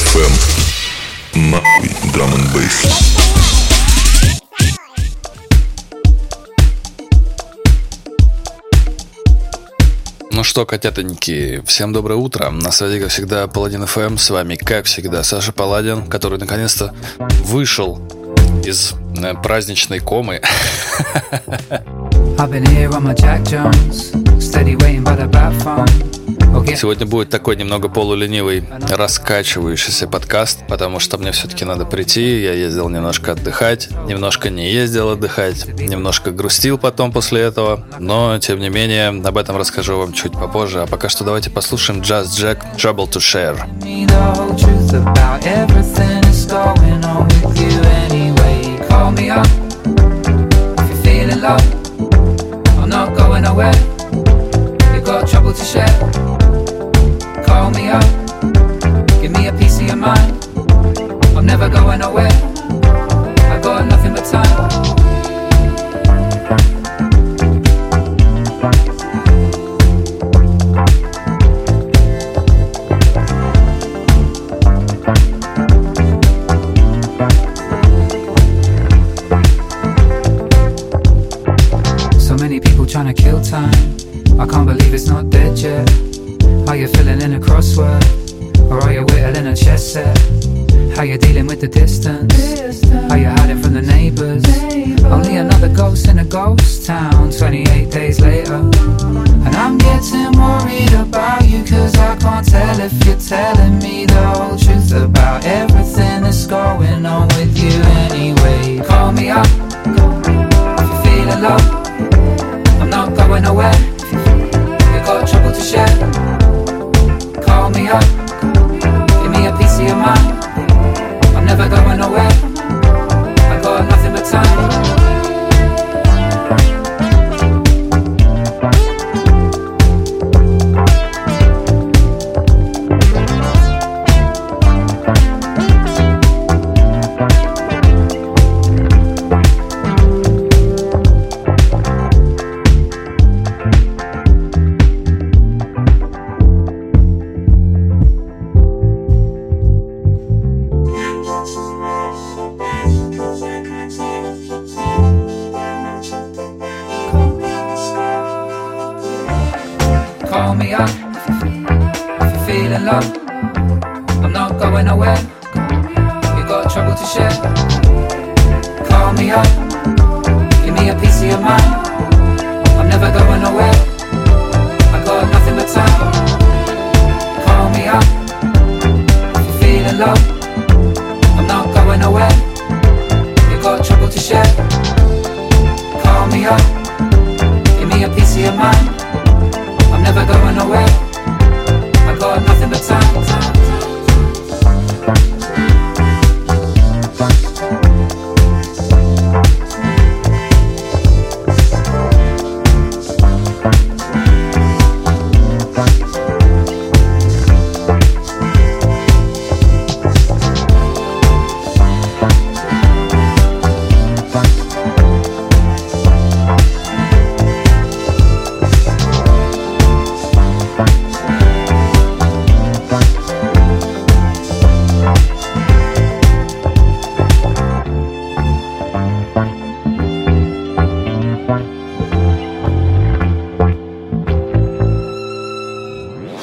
FM. Нахуй драм н бейс. Ну что, котятоньки, всем доброе утро. На связи, как всегда, Паладин ФМ. С вами, как всегда, Саша Паладин, который наконец-то вышел из э, праздничной комы. I've been here on my Jack Jones, steady waiting by the phone. Okay. Сегодня будет такой немного полуленивый, раскачивающийся подкаст, потому что мне все-таки надо прийти. Я ездил немножко отдыхать, немножко не ездил отдыхать, немножко грустил потом после этого. Но, тем не менее, об этом расскажу вам чуть попозже. А пока что давайте послушаем Just Jack Trouble to Share. I'm not going nowhere. You got trouble to share. Me up, give me a piece of your mind. I'm never going nowhere.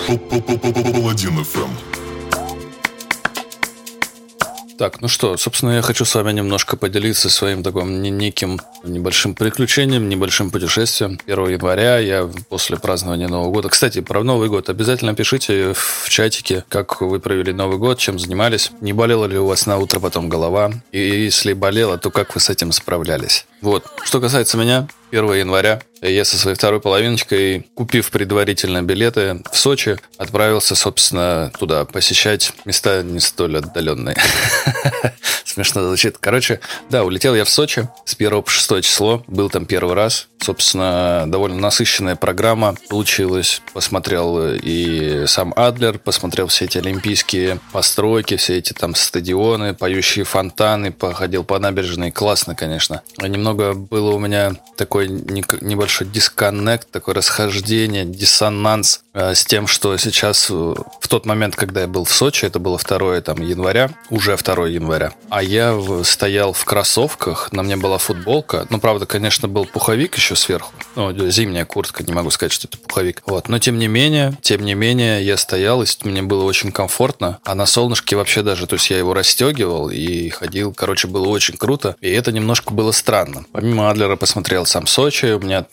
Паладин FM. Так, ну что, собственно, я хочу с вами немножко поделиться своим таким не- неким небольшим приключением, небольшим путешествием. 1 января я после празднования Нового года... Кстати, про Новый год обязательно пишите в чатике, как вы провели Новый год, чем занимались. Не болела ли у вас на утро потом голова? И если болела, то как вы с этим справлялись? Вот. Что касается меня, 1 января я со своей второй половиночкой, купив предварительно билеты в Сочи, отправился, собственно, туда посещать места не столь отдаленные. Смешно звучит. Короче, да, улетел я в Сочи с 1 по 6 число. Был там первый раз. Собственно, довольно насыщенная программа получилась. Посмотрел и сам Адлер, посмотрел все эти олимпийские постройки, все эти там стадионы, поющие фонтаны, походил по набережной. Классно, конечно. Немного немного было у меня такой небольшой дисконнект, такое расхождение, диссонанс э, с тем, что сейчас э, в тот момент, когда я был в Сочи, это было 2 там, января, уже 2 января, а я стоял в кроссовках, на мне была футболка, ну, правда, конечно, был пуховик еще сверху, ну, зимняя куртка, не могу сказать, что это пуховик, вот, но тем не менее, тем не менее, я стоял, и мне было очень комфортно, а на солнышке вообще даже, то есть я его расстегивал и ходил, короче, было очень круто, и это немножко было странно. Помимо Адлера посмотрел сам Сочи, у меня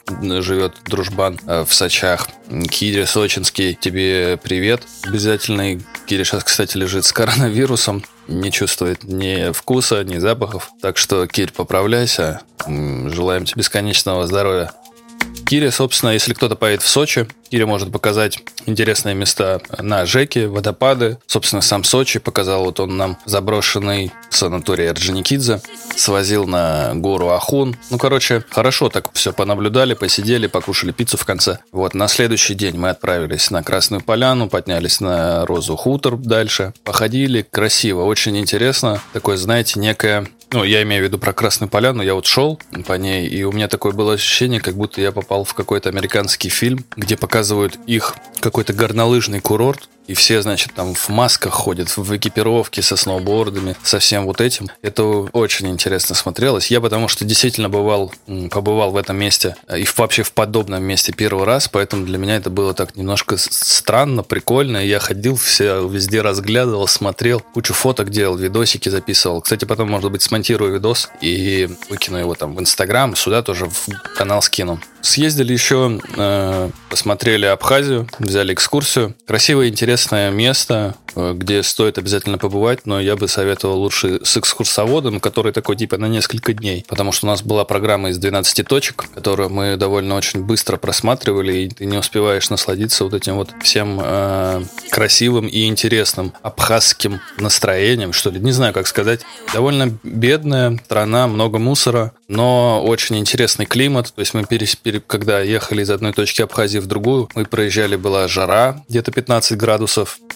живет дружбан э, в Сочах, Кири Сочинский, тебе привет обязательный. Кири сейчас, кстати, лежит с коронавирусом, не чувствует ни вкуса, ни запахов. Так что, Кирь, поправляйся. Желаем тебе бесконечного здоровья. Кире, собственно, если кто-то поедет в Сочи, Кире может показать интересные места на Жеке, водопады. Собственно, сам Сочи показал вот он нам заброшенный санаторий Орджоникидзе, свозил на гору Ахун. Ну, короче, хорошо так все понаблюдали, посидели, покушали пиццу в конце. Вот, на следующий день мы отправились на Красную Поляну, поднялись на Розу Хутор дальше, походили, красиво, очень интересно. Такое, знаете, некое ну, я имею в виду про Красную Поляну. Я вот шел по ней, и у меня такое было ощущение, как будто я попал в какой-то американский фильм, где показывают их какой-то горнолыжный курорт, и все, значит, там в масках ходят, в экипировке со сноубордами, со всем вот этим. Это очень интересно смотрелось. Я потому что действительно бывал, побывал в этом месте э, и вообще в подобном месте первый раз, поэтому для меня это было так немножко странно, прикольно. Я ходил, все везде разглядывал, смотрел, кучу фоток делал, видосики записывал. Кстати, потом, может быть, смонтирую видос и выкину его там в Инстаграм, сюда тоже в канал скину. Съездили еще, э, посмотрели Абхазию, взяли экскурсию. Красивое, интересное место, э, где стоит обязательно побывать, но я бы советовал лучше с экскурсоводом, который такой типа на несколько дней. Потому что у нас была программа из 12 точек, которую мы довольно очень быстро просматривали, и ты не успеваешь насладиться вот этим вот всем э, красивым и интересным абхазским настроением, что ли. Не знаю, как сказать. Довольно бедная страна, много мусора, но очень интересный климат. То есть мы перес когда ехали из одной точки Абхазии в другую, мы проезжали, была жара, где-то 15 градусов.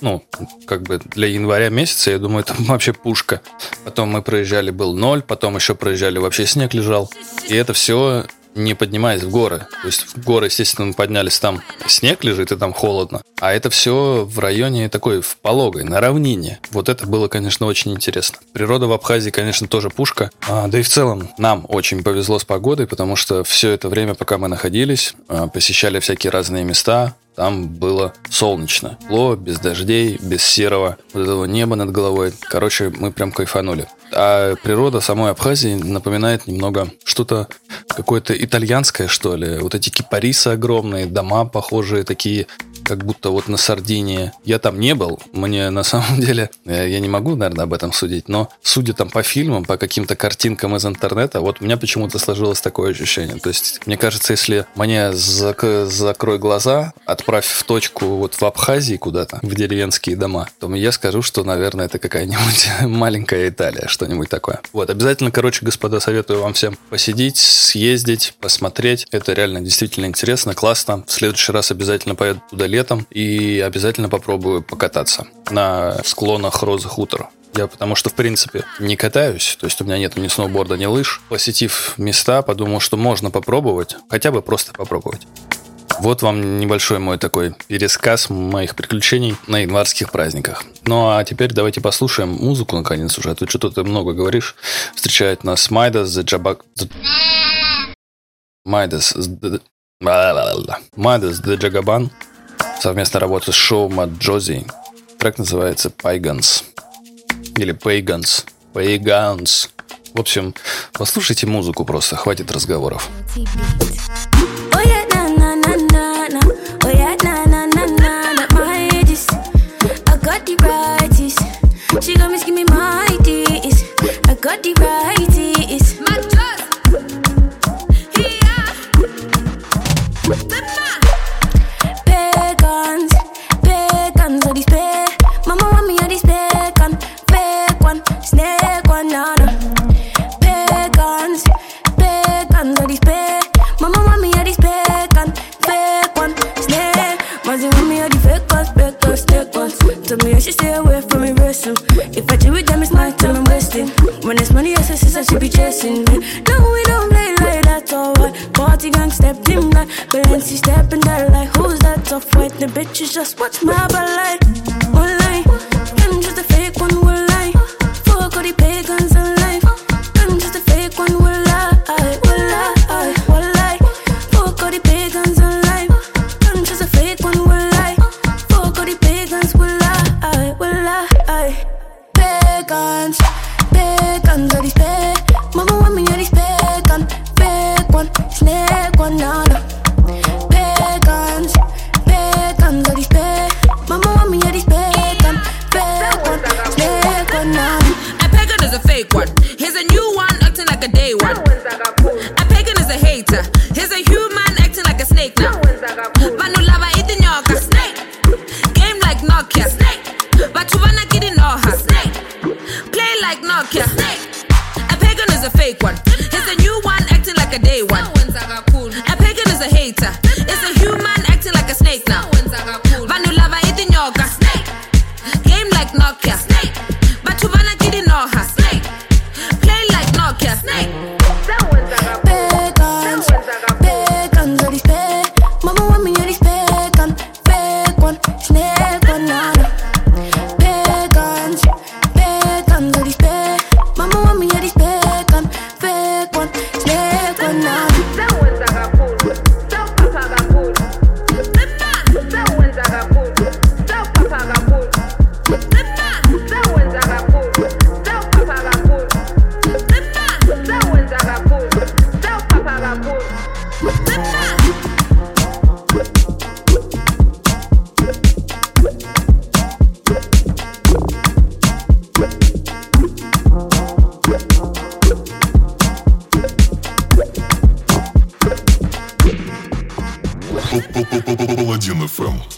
Ну, как бы для января месяца, я думаю, это вообще пушка. Потом мы проезжали, был ноль, потом еще проезжали, вообще снег лежал. И это все не поднимаясь в горы. То есть в горы, естественно, мы поднялись, там снег лежит и там холодно. А это все в районе такой, в пологой, на равнине. Вот это было, конечно, очень интересно. Природа в Абхазии, конечно, тоже пушка. А, да и в целом нам очень повезло с погодой, потому что все это время, пока мы находились, а, посещали всякие разные места, там было солнечно. Тепло, без дождей, без серого вот этого неба над головой. Короче, мы прям кайфанули. А природа самой Абхазии напоминает немного что-то какое-то итальянское, что ли. Вот эти кипарисы огромные, дома похожие такие как будто вот на Сардинии. Я там не был, мне на самом деле, э, я не могу, наверное, об этом судить, но судя там по фильмам, по каким-то картинкам из интернета, вот у меня почему-то сложилось такое ощущение. То есть, мне кажется, если мне зак- закрой глаза, отправь в точку вот в Абхазии куда-то, в деревенские дома, то я скажу, что, наверное, это какая-нибудь маленькая Италия, что-нибудь такое. Вот, обязательно, короче, господа, советую вам всем посидеть, съездить, посмотреть. Это реально действительно интересно, классно. В следующий раз обязательно поеду туда летом и обязательно попробую покататься на склонах Розы Хутора. Я потому что, в принципе, не катаюсь, то есть у меня нет ни сноуборда, ни лыж. Посетив места, подумал, что можно попробовать, хотя бы просто попробовать. Вот вам небольшой мой такой пересказ моих приключений на январских праздниках. Ну а теперь давайте послушаем музыку наконец уже, а то что-то ты много говоришь. Встречает нас Майдас, The Jabak... Майдас... Майдас, The Jagaban совместная работа с шоу Мад Джози. Трек называется Paygans. Или Paygans. Paygans. В общем, послушайте музыку просто, хватит разговоров. She got me skimming my ideas. I got the righties. Should stay away from me, wrestle. If I do with them, it's my time I'm wasting. When it's money, I say, I should be chasing. No, we don't play so white. Party gang stepped in like Balenci stepping there like who's that tough white? The bitches just watch my ballet. Паладин ФМ.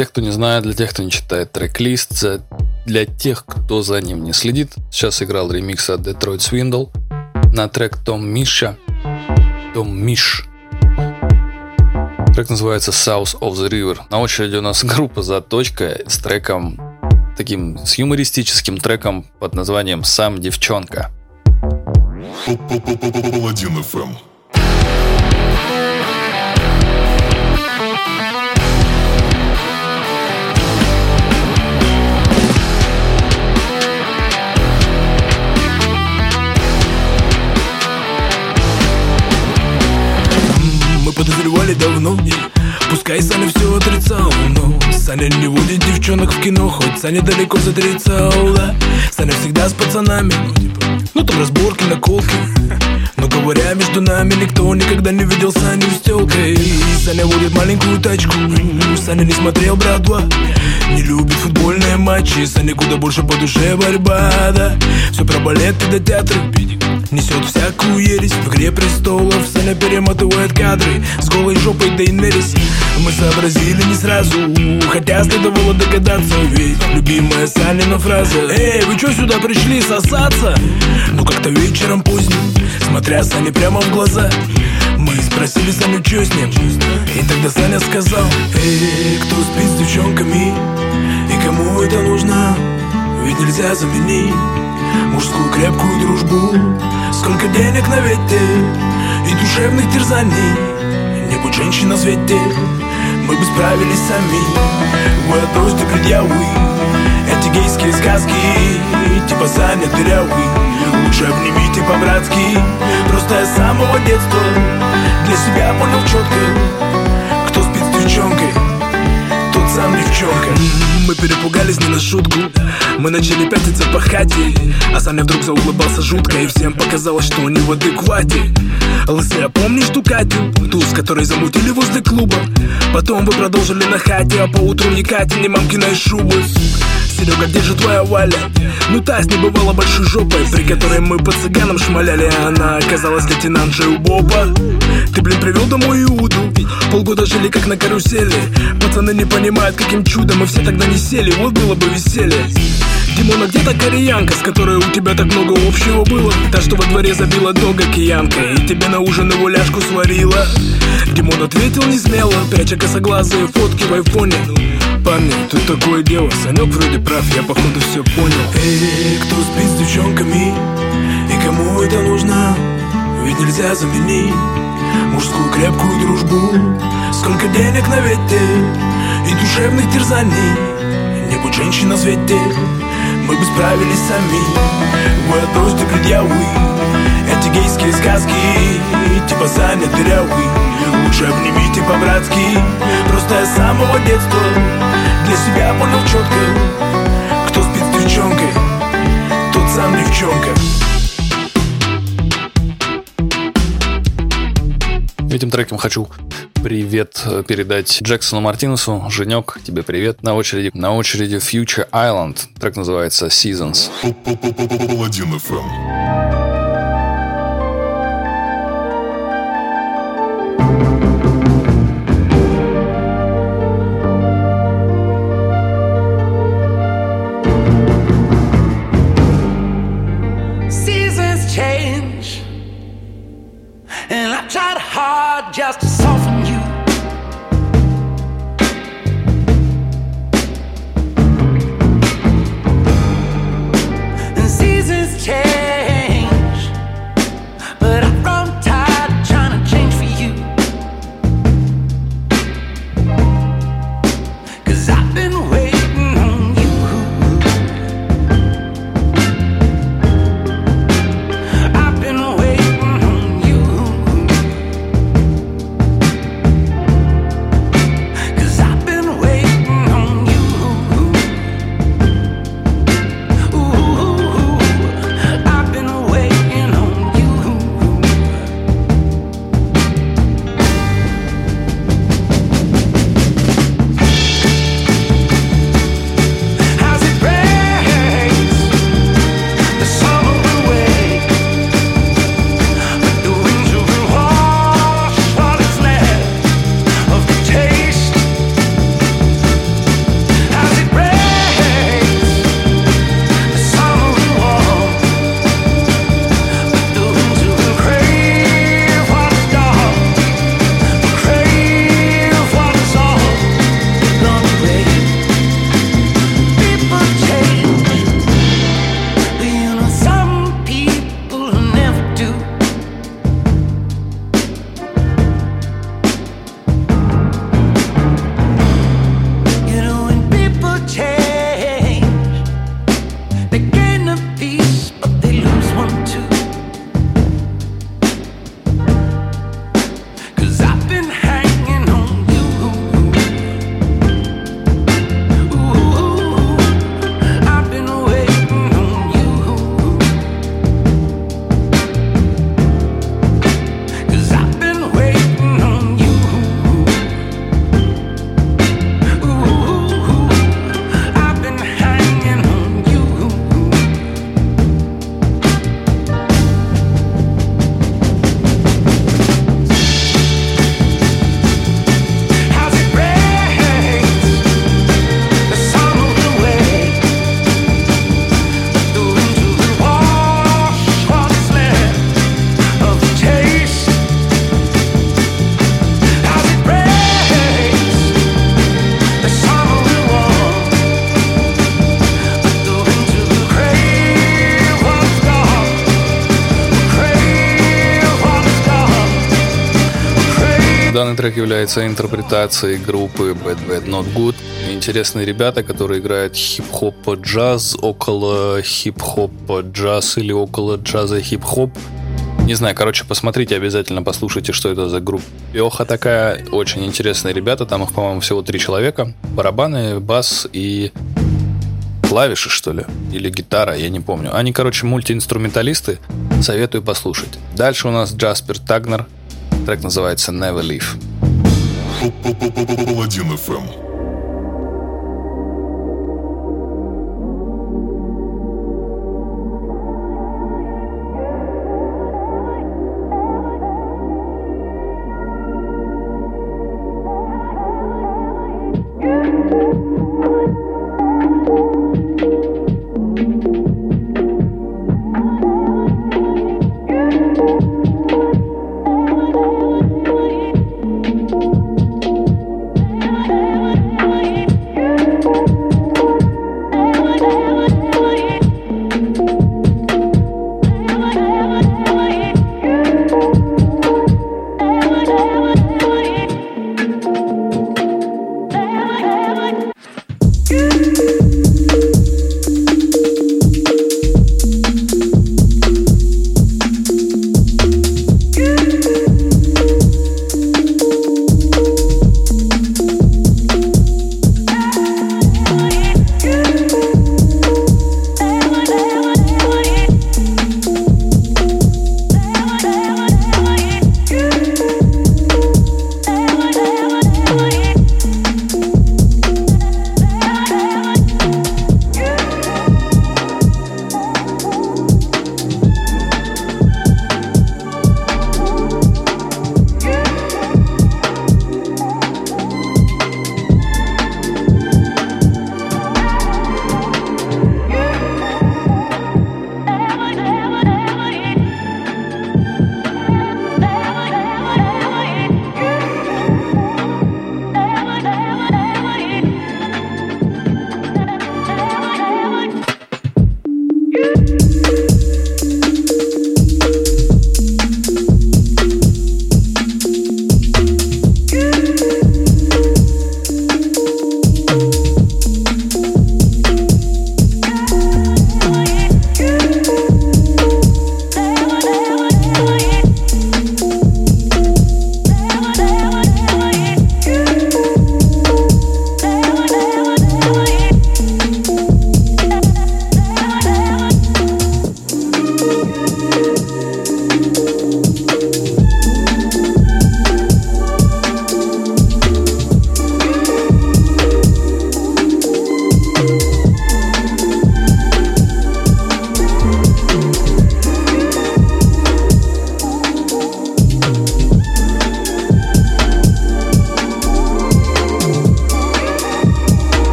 Тех, кто не знает, для тех, кто не читает трек-лист, для тех, кто за ним не следит, сейчас играл ремикс от Detroit Swindle на трек Том Миша. Том Миш. Трек называется South of the River. На очереди у нас группа «Заточка» с треком таким, с юмористическим треком под названием «Сам девчонка». Паладин FM. Подозревали давно. Пускай Саня все отрицал, но Саня не водит девчонок в кино Хоть Саня далеко затрицал, да? Саня всегда с пацанами Ну, типа, ну там разборки, наколки. Но говоря между нами, никто никогда не видел Саню с телкой Саня водит маленькую тачку Саня не смотрел братва Не любит футбольные матчи Саня куда больше по душе борьба, да? Все про балеты до театра. Несет всякую ересь В игре престолов Саня перематывает кадры С голой жопой Дейнерис Мы сообразили не сразу Хотя следовало догадаться Ведь. Любимая Санина фраза. Эй, вы что сюда пришли сосаться? Ну как-то вечером поздним Смотря Сане прямо в глаза Мы спросили Саню, что с ним? И тогда Саня сказал Эй, кто спит с девчонками? И кому это нужно? Ведь нельзя заменить Мужскую крепкую дружбу. Сколько денег на ветте И душевных терзаний будь женщин на свете. Мы бы справились сами. Вы отбросьте предъявы Эти гейские сказки Типа Саня дырявый Лучше обнимите по-братски. Просто я с самого детства Для себя понял четко Мы перепугались не на шутку. Мы начали пятиться по хате А Саня вдруг заулыбался жутко И всем показалось, что у него в адеквате Лысый, а помнишь ту Катю? Ту, с которой замутили возле клуба. Потом вы продолжили на хате А по утру ни Катя, ни мамкиной шубы Серега, где же твоя Валя? Ну та не бывала большой жопой При которой мы по цыганам шмаляли. Она оказалась лейтенантшей у Боба. Ты, блин, привел домой Иуду? Полгода жили как на карусели. Пацаны не понимают, каким чудом Мы все тогда не сели, вот было бы веселье. Димона, где то кореянка, с которой у тебя так много общего было? Та, что во дворе забила дога киянкой И тебе на ужин его ляжку сварила. Димон ответил не смело, пряча косоглазые фотки в айфоне Парни, тут такое дело, Санек вроде прав, я походу все понял. Эй, кто спит с девчонками, и кому это нужно? Ведь нельзя заменить мужскую крепкую дружбу. Сколько денег на ветер и душевных терзаний. Не будь женщин на свете, мы бы справились сами. Вы отбросьте предъявы Эти гейские сказки Типа Саня дырявый Лучше обнимите по-братски Просто я с самого детства Для себя понял четко Кто спит с девчонкой Тот сам девчонка Этим треком хочу привет передать Джексону Мартинесу. Женек, тебе привет. На очереди, на очереди Future Island. Трек называется Seasons. Паладин FM. Change, and I tried hard just to soften трек является интерпретацией группы Bad Bad Not Good. Интересные ребята, которые играют хип-хоп джаз, около хип-хоп джаз или около джаза хип-хоп. Не знаю, короче, посмотрите обязательно, послушайте, что это за группеха такая. Очень интересные ребята, там их, по-моему, всего три человека. Барабаны, бас и клавиши, что ли, или гитара, я не помню. Они, короче, мультиинструменталисты, советую послушать. Дальше у нас Джаспер Тагнер, трек называется Never Leave. Паладин FM.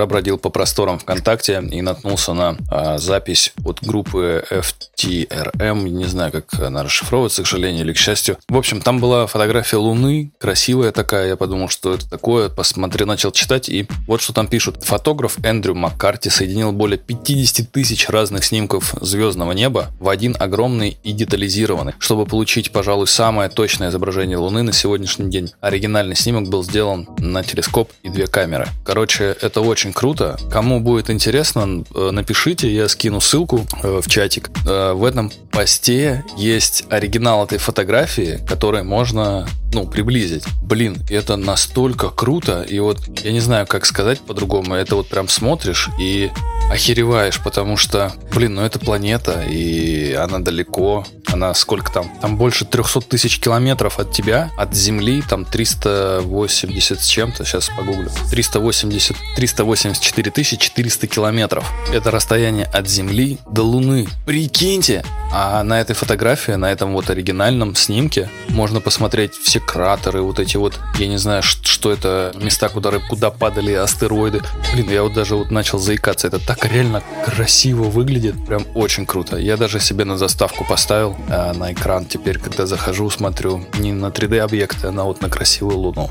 Вчера бродил по просторам ВКонтакте и наткнулся на а, запись от группы FTRM. Не знаю, как она расшифровывается, к сожалению или к счастью. В общем, там была фотография Луны, красивая такая. Я подумал, что это такое. Посмотрел, начал читать, и вот что там пишут. Фотограф Эндрю Маккарти соединил более 50 тысяч разных снимков звездного неба в один огромный и детализированный, чтобы получить, пожалуй, самое точное изображение Луны на сегодняшний день. Оригинальный снимок был сделан на телескоп и две камеры. Короче, это очень круто. Кому будет интересно, э, напишите, я скину ссылку э, в чатик. В этом посте есть оригинал этой фотографии, который можно ну, приблизить. Блин, это настолько круто, и вот я не знаю, как сказать по-другому, это вот прям смотришь и охереваешь, потому что, блин, ну это планета, и она далеко, она сколько там? Там больше 300 тысяч километров от тебя, от Земли, там 380 с чем-то, сейчас погуглю, 380, 384 тысячи 400 километров. Это расстояние от Земли до Луны. Прикиньте! А на этой фотографии, на этом вот оригинальном снимке можно посмотреть все кратеры, вот эти вот, я не знаю, что это, места, куда, куда падали астероиды. Блин, я вот даже вот начал заикаться. Это так реально красиво выглядит. Прям очень круто. Я даже себе на заставку поставил а, на экран. Теперь, когда захожу, смотрю не на 3D-объекты, а на вот на красивую луну.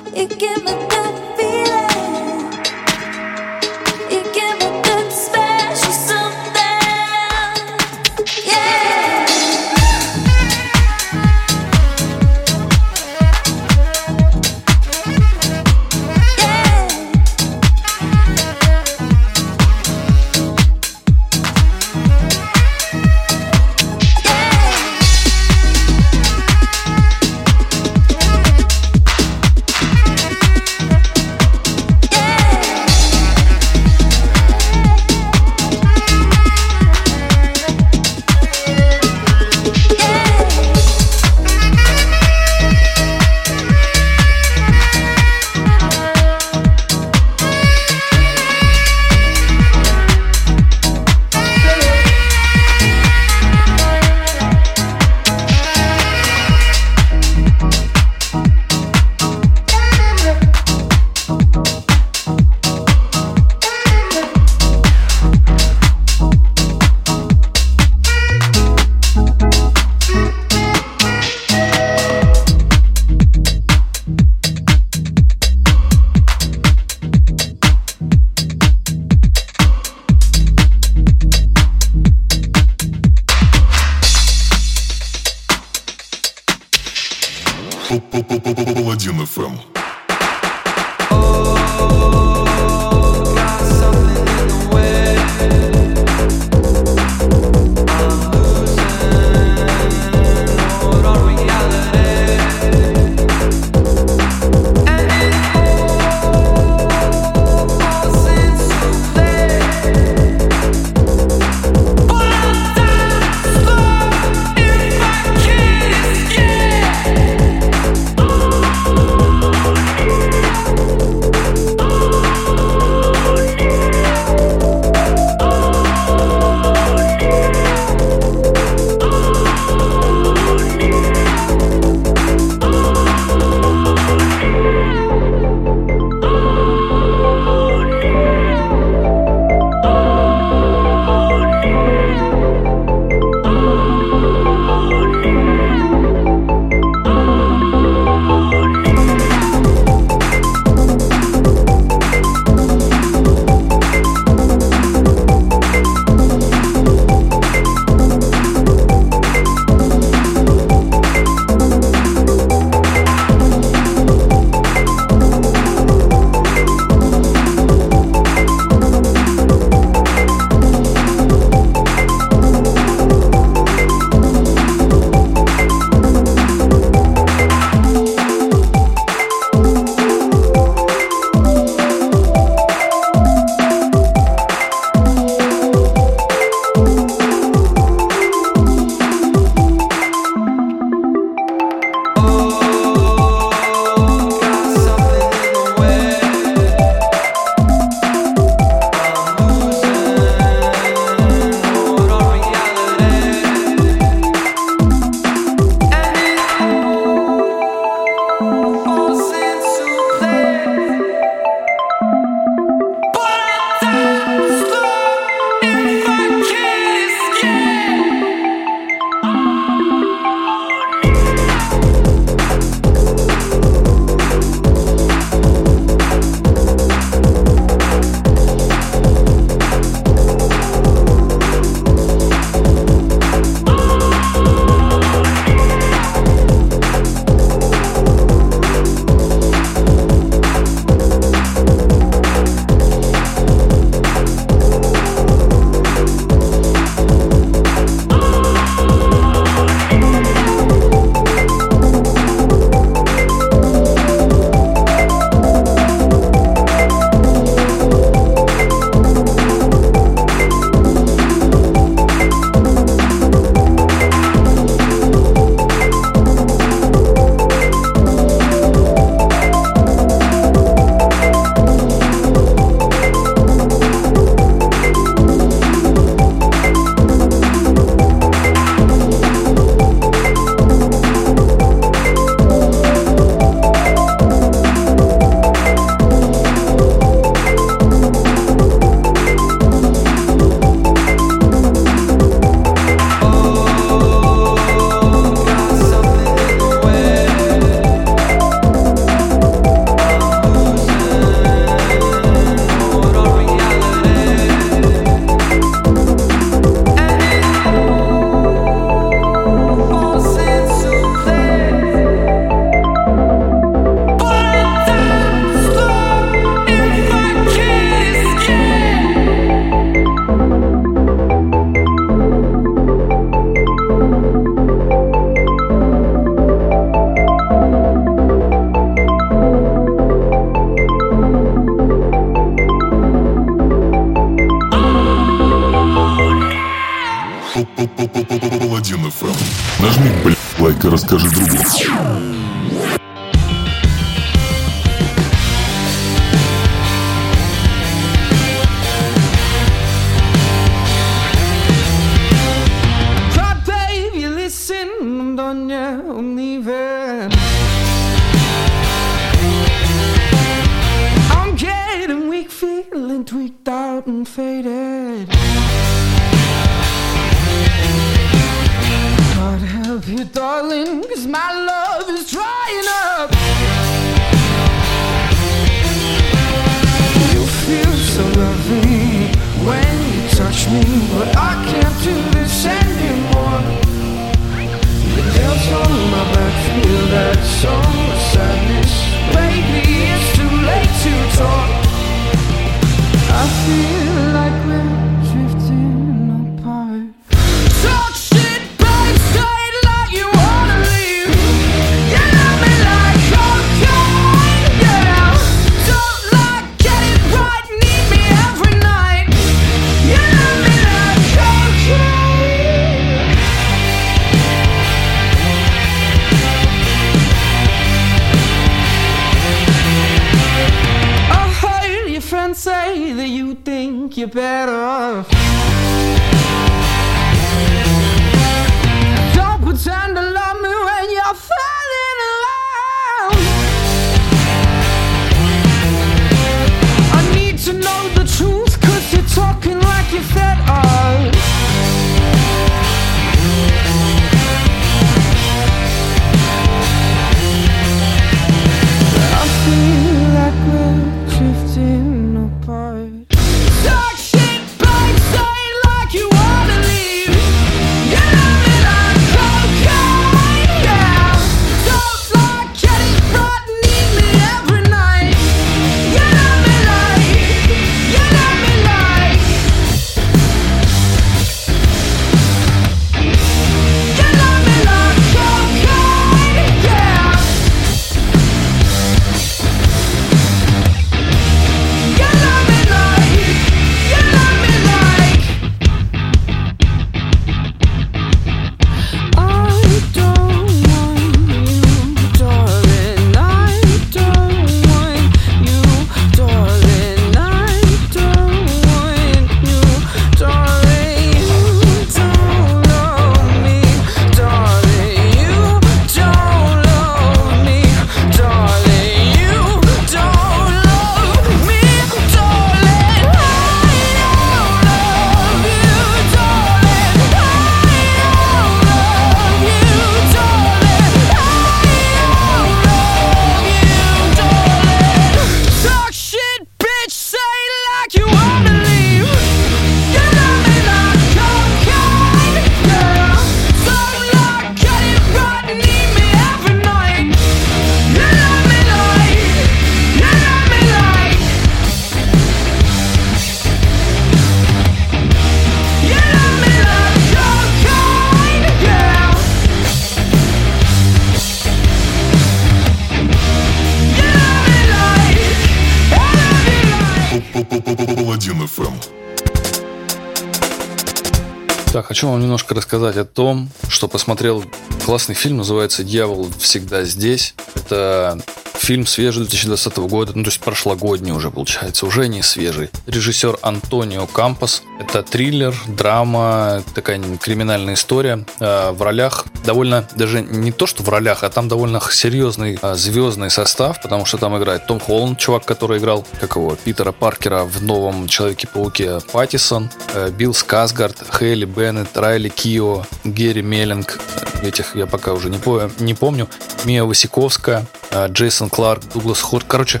Немножко рассказать о том, что посмотрел классный фильм, называется «Дьявол всегда здесь». Это фильм свежий 2020 года, ну то есть прошлогодний уже получается, уже не свежий. Режиссер Антонио Кампос. Это триллер, драма, такая криминальная история. Э, В ролях довольно, даже не то, что в ролях, а там довольно серьезный э, звездный состав, потому что там играет Том Холланд, чувак, который играл, как его, Питера Паркера в новом Человеке-пауке Паттисон, э, Билл Сказгард, Хейли Беннет, Райли Кио, Герри Меллинг, этих я пока уже не, по- не помню, Мия Васиковская, Джейсон Кларк, Дуглас Хорт. Короче,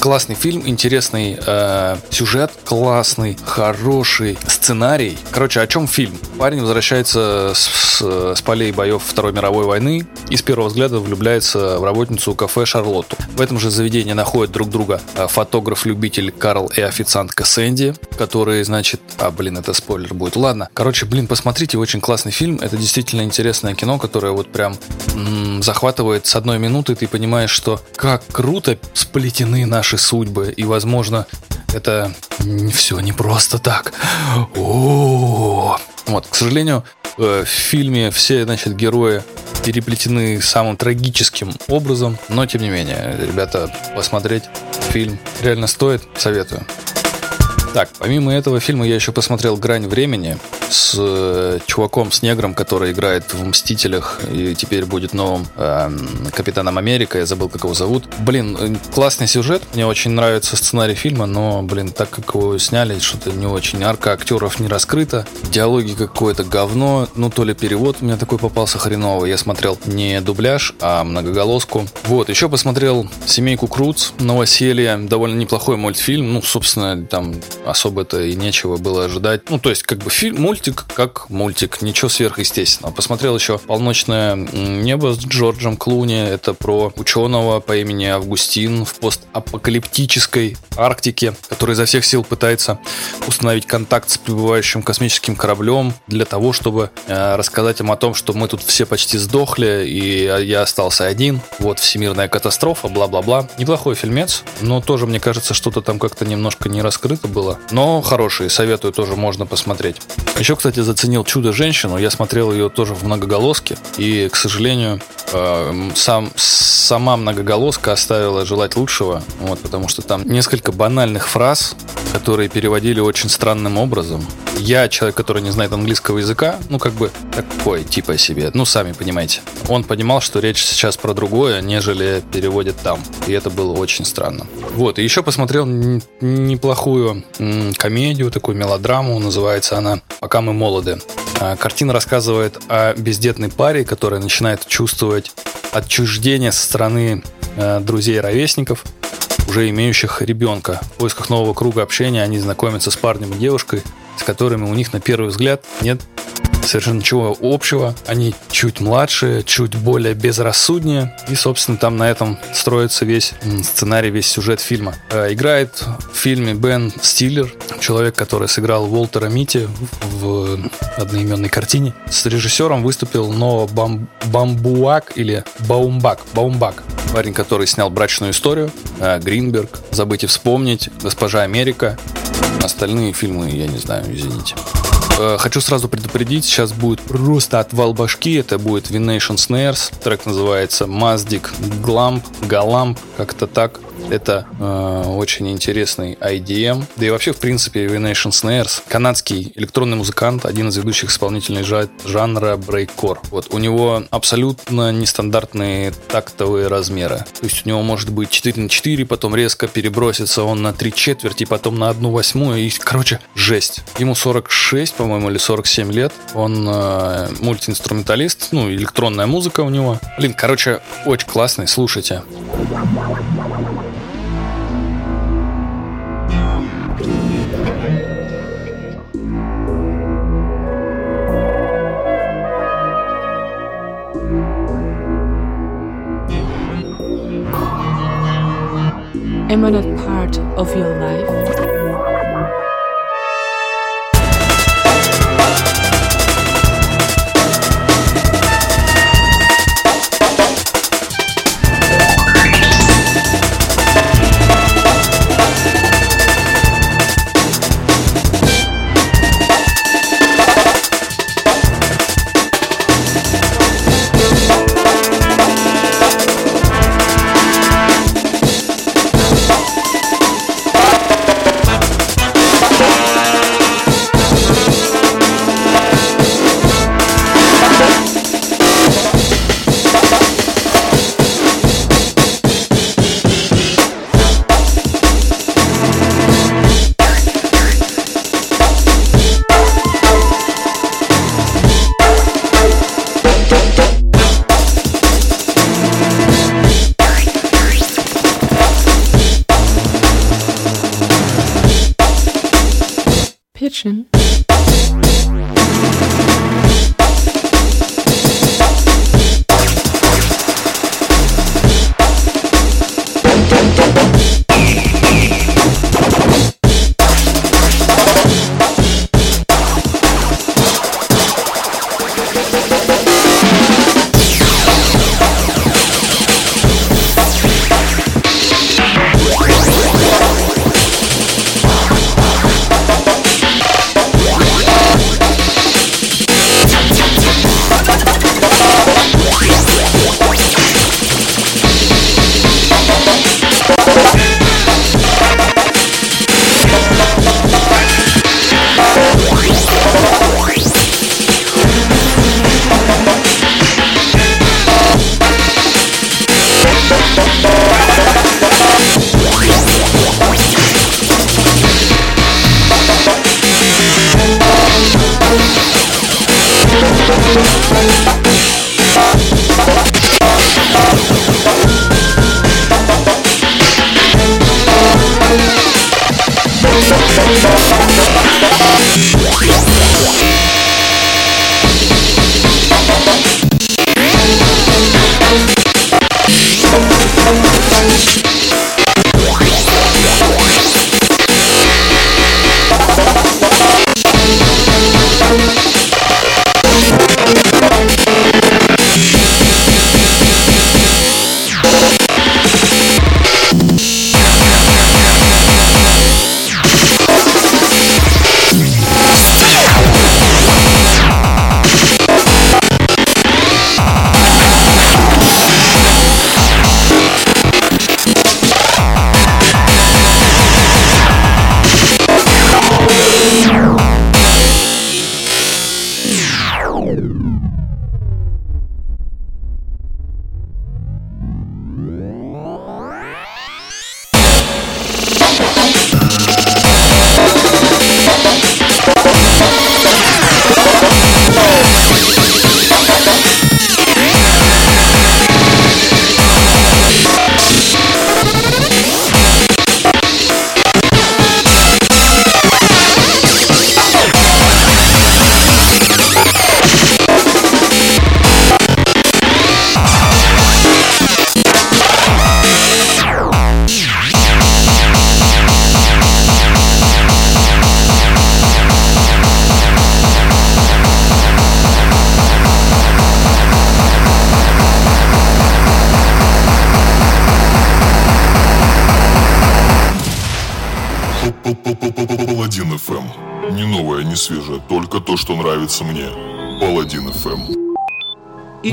классный фильм, интересный э, сюжет, классный, хороший сценарий. Короче, о чем фильм? Парень возвращается с, с- с полей боев Второй мировой войны и с первого взгляда влюбляется в работницу кафе Шарлотту. В этом же заведении находят друг друга э, фотограф-любитель Карл и официантка Сэнди, которые, значит... А, блин, это спойлер будет. Ладно. Короче, блин, посмотрите, очень классный фильм. Это действительно интересное кино, которое вот прям м, захватывает с одной минуты. Ты понимаешь, что как круто сплетены наши судьбы. И, возможно, это все не просто так. О, вот, к сожалению, э, в фильме все, значит, герои переплетены самым трагическим образом, но тем не менее, ребята, посмотреть фильм реально стоит, советую. Так, помимо этого фильма я еще посмотрел «Грань времени» с э, чуваком, с негром, который играет в «Мстителях» и теперь будет новым эм, Капитаном Америка. Я забыл, как его зовут. Блин, э, классный сюжет. Мне очень нравится сценарий фильма, но, блин, так как его сняли, что-то не очень. Арка актеров не раскрыта. Диалоги какое-то говно. Ну, то ли перевод у меня такой попался хреновый. Я смотрел не дубляж, а многоголоску. Вот, еще посмотрел «Семейку Круц», «Новоселье». Довольно неплохой мультфильм. Ну, собственно, там особо-то и нечего было ожидать. Ну, то есть, как бы фильм, мультик как мультик, ничего сверхъестественного. Посмотрел еще «Полночное небо» с Джорджем Клуни. Это про ученого по имени Августин в постапокалиптической Арктике, который изо всех сил пытается установить контакт с прибывающим космическим кораблем для того, чтобы э, рассказать им о том, что мы тут все почти сдохли, и я остался один. Вот всемирная катастрофа, бла-бла-бла. Неплохой фильмец, но тоже, мне кажется, что-то там как-то немножко не раскрыто было. Но хороший, советую, тоже можно посмотреть. Еще, кстати, заценил «Чудо-женщину». Я смотрел ее тоже в многоголоске. И, к сожалению, э, сам, сама многоголоска оставила желать лучшего. Вот, потому что там несколько банальных фраз, которые переводили очень странным образом. Я, человек, который не знает английского языка, ну, как бы такой, типа себе, ну, сами понимаете. Он понимал, что речь сейчас про другое, нежели переводит там. И это было очень странно. Вот, и еще посмотрел неплохую комедию, такую мелодраму, называется она «Пока мы молоды». А, Картина рассказывает о бездетной паре, которая начинает чувствовать отчуждение со стороны э, друзей и ровесников, уже имеющих ребенка. В поисках нового круга общения они знакомятся с парнем и девушкой, с которыми у них на первый взгляд нет совершенно ничего общего. Они чуть младше, чуть более безрассуднее. И, собственно, там на этом строится весь сценарий, весь сюжет фильма. Э, Играет в фильме Бен Стиллер, человек, который сыграл Уолтера Мити в одноименной картине. С режиссером выступил Ноа Бам- Бамбуак или Баумбак. Баумбак. Парень, который снял «Брачную историю», э, «Гринберг», «Забыть и вспомнить», «Госпожа Америка». Остальные фильмы, я не знаю, извините. Э, Хочу сразу предупредить, сейчас будет просто отвал башки. Это будет V-Nation Snares. Трек называется Mazdik Glamp, Galamp, как-то так. Это э, очень интересный IDM. Да и вообще, в принципе, V-Nation Snares, канадский электронный музыкант, один из ведущих исполнителей жа- жанра брейккор. Вот, у него абсолютно нестандартные тактовые размеры. То есть у него может быть 4 на 4, потом резко перебросится он на 3 четверти, потом на 1 восьмую. И, короче, жесть. Ему 46, по-моему, или 47 лет. Он э, мультиинструменталист, ну, электронная музыка у него. Блин, короче, очень классный, слушайте. eminent part of your life.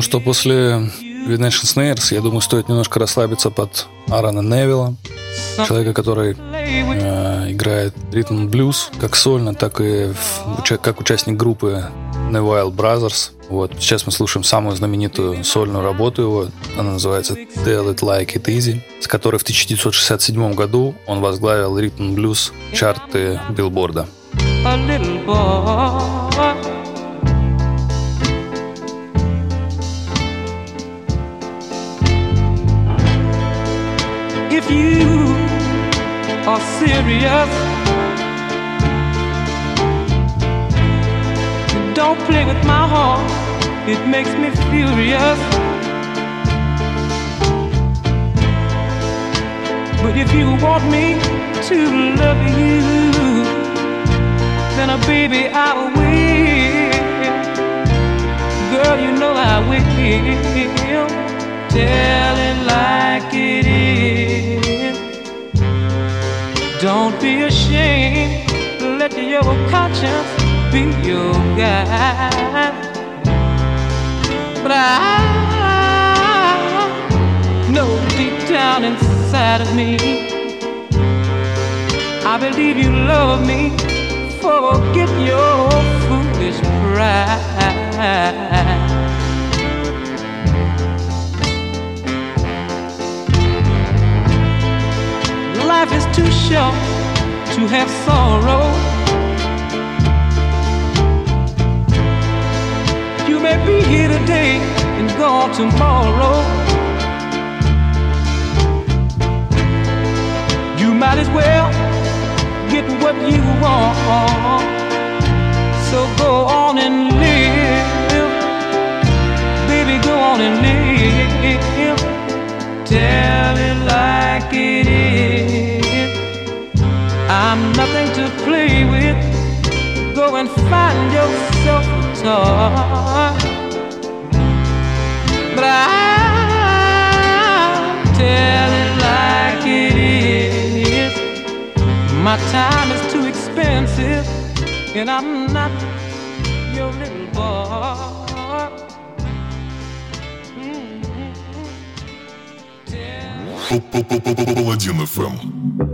Что, после Vidnation Snares, я думаю, стоит немножко расслабиться под Аарона Невилла, человека, который э, играет ритм блюз как сольно, так и в- как участник группы Neville Brothers. Вот. Сейчас мы слушаем самую знаменитую сольную работу его. Она называется Tell It Like It Easy, с которой в 1967 году он возглавил ритм блюз чарты билборда. a little boy. Serious, don't play with my heart, it makes me furious. But if you want me to love you, then a baby I will. Girl, you know I will. Tell it like it is. Don't be ashamed. Let your conscience be your guide. But I know deep down inside of me, I believe you love me. Forget your foolish pride. Too short to have sorrow. You may be here today and gone tomorrow. You might as well get what you want. So go on and live. Baby, go on and live. Tell it like it is nothing to play with. Go and find yourself a toy. But I'll tell it like it is. My time is too expensive, and I'm not your little boy. Паладин FM.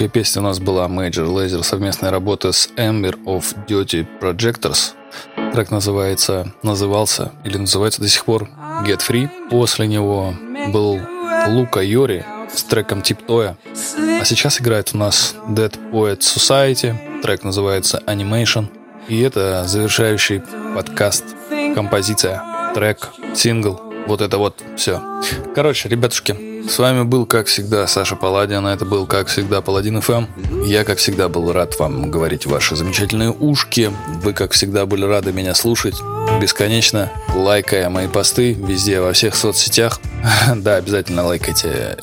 Следующая песня у нас была Major Laser, совместная работа с Ember of Duty Projectors. Трек называется, назывался или называется до сих пор Get Free. После него был Лука Йори с треком Типтоя. А сейчас играет у нас Dead Poet Society. Трек называется Animation. И это завершающий подкаст композиция, трек, сингл вот это вот все. Короче, ребятушки, с вами был, как всегда, Саша Паладин. А это был, как всегда, Паладин ФМ. Я, как всегда, был рад вам говорить ваши замечательные ушки. Вы, как всегда, были рады меня слушать бесконечно, лайкая мои посты везде, во всех соцсетях. Да, обязательно лайкайте.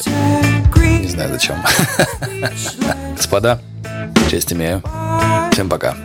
Не знаю зачем. Господа, честь имею. Всем пока.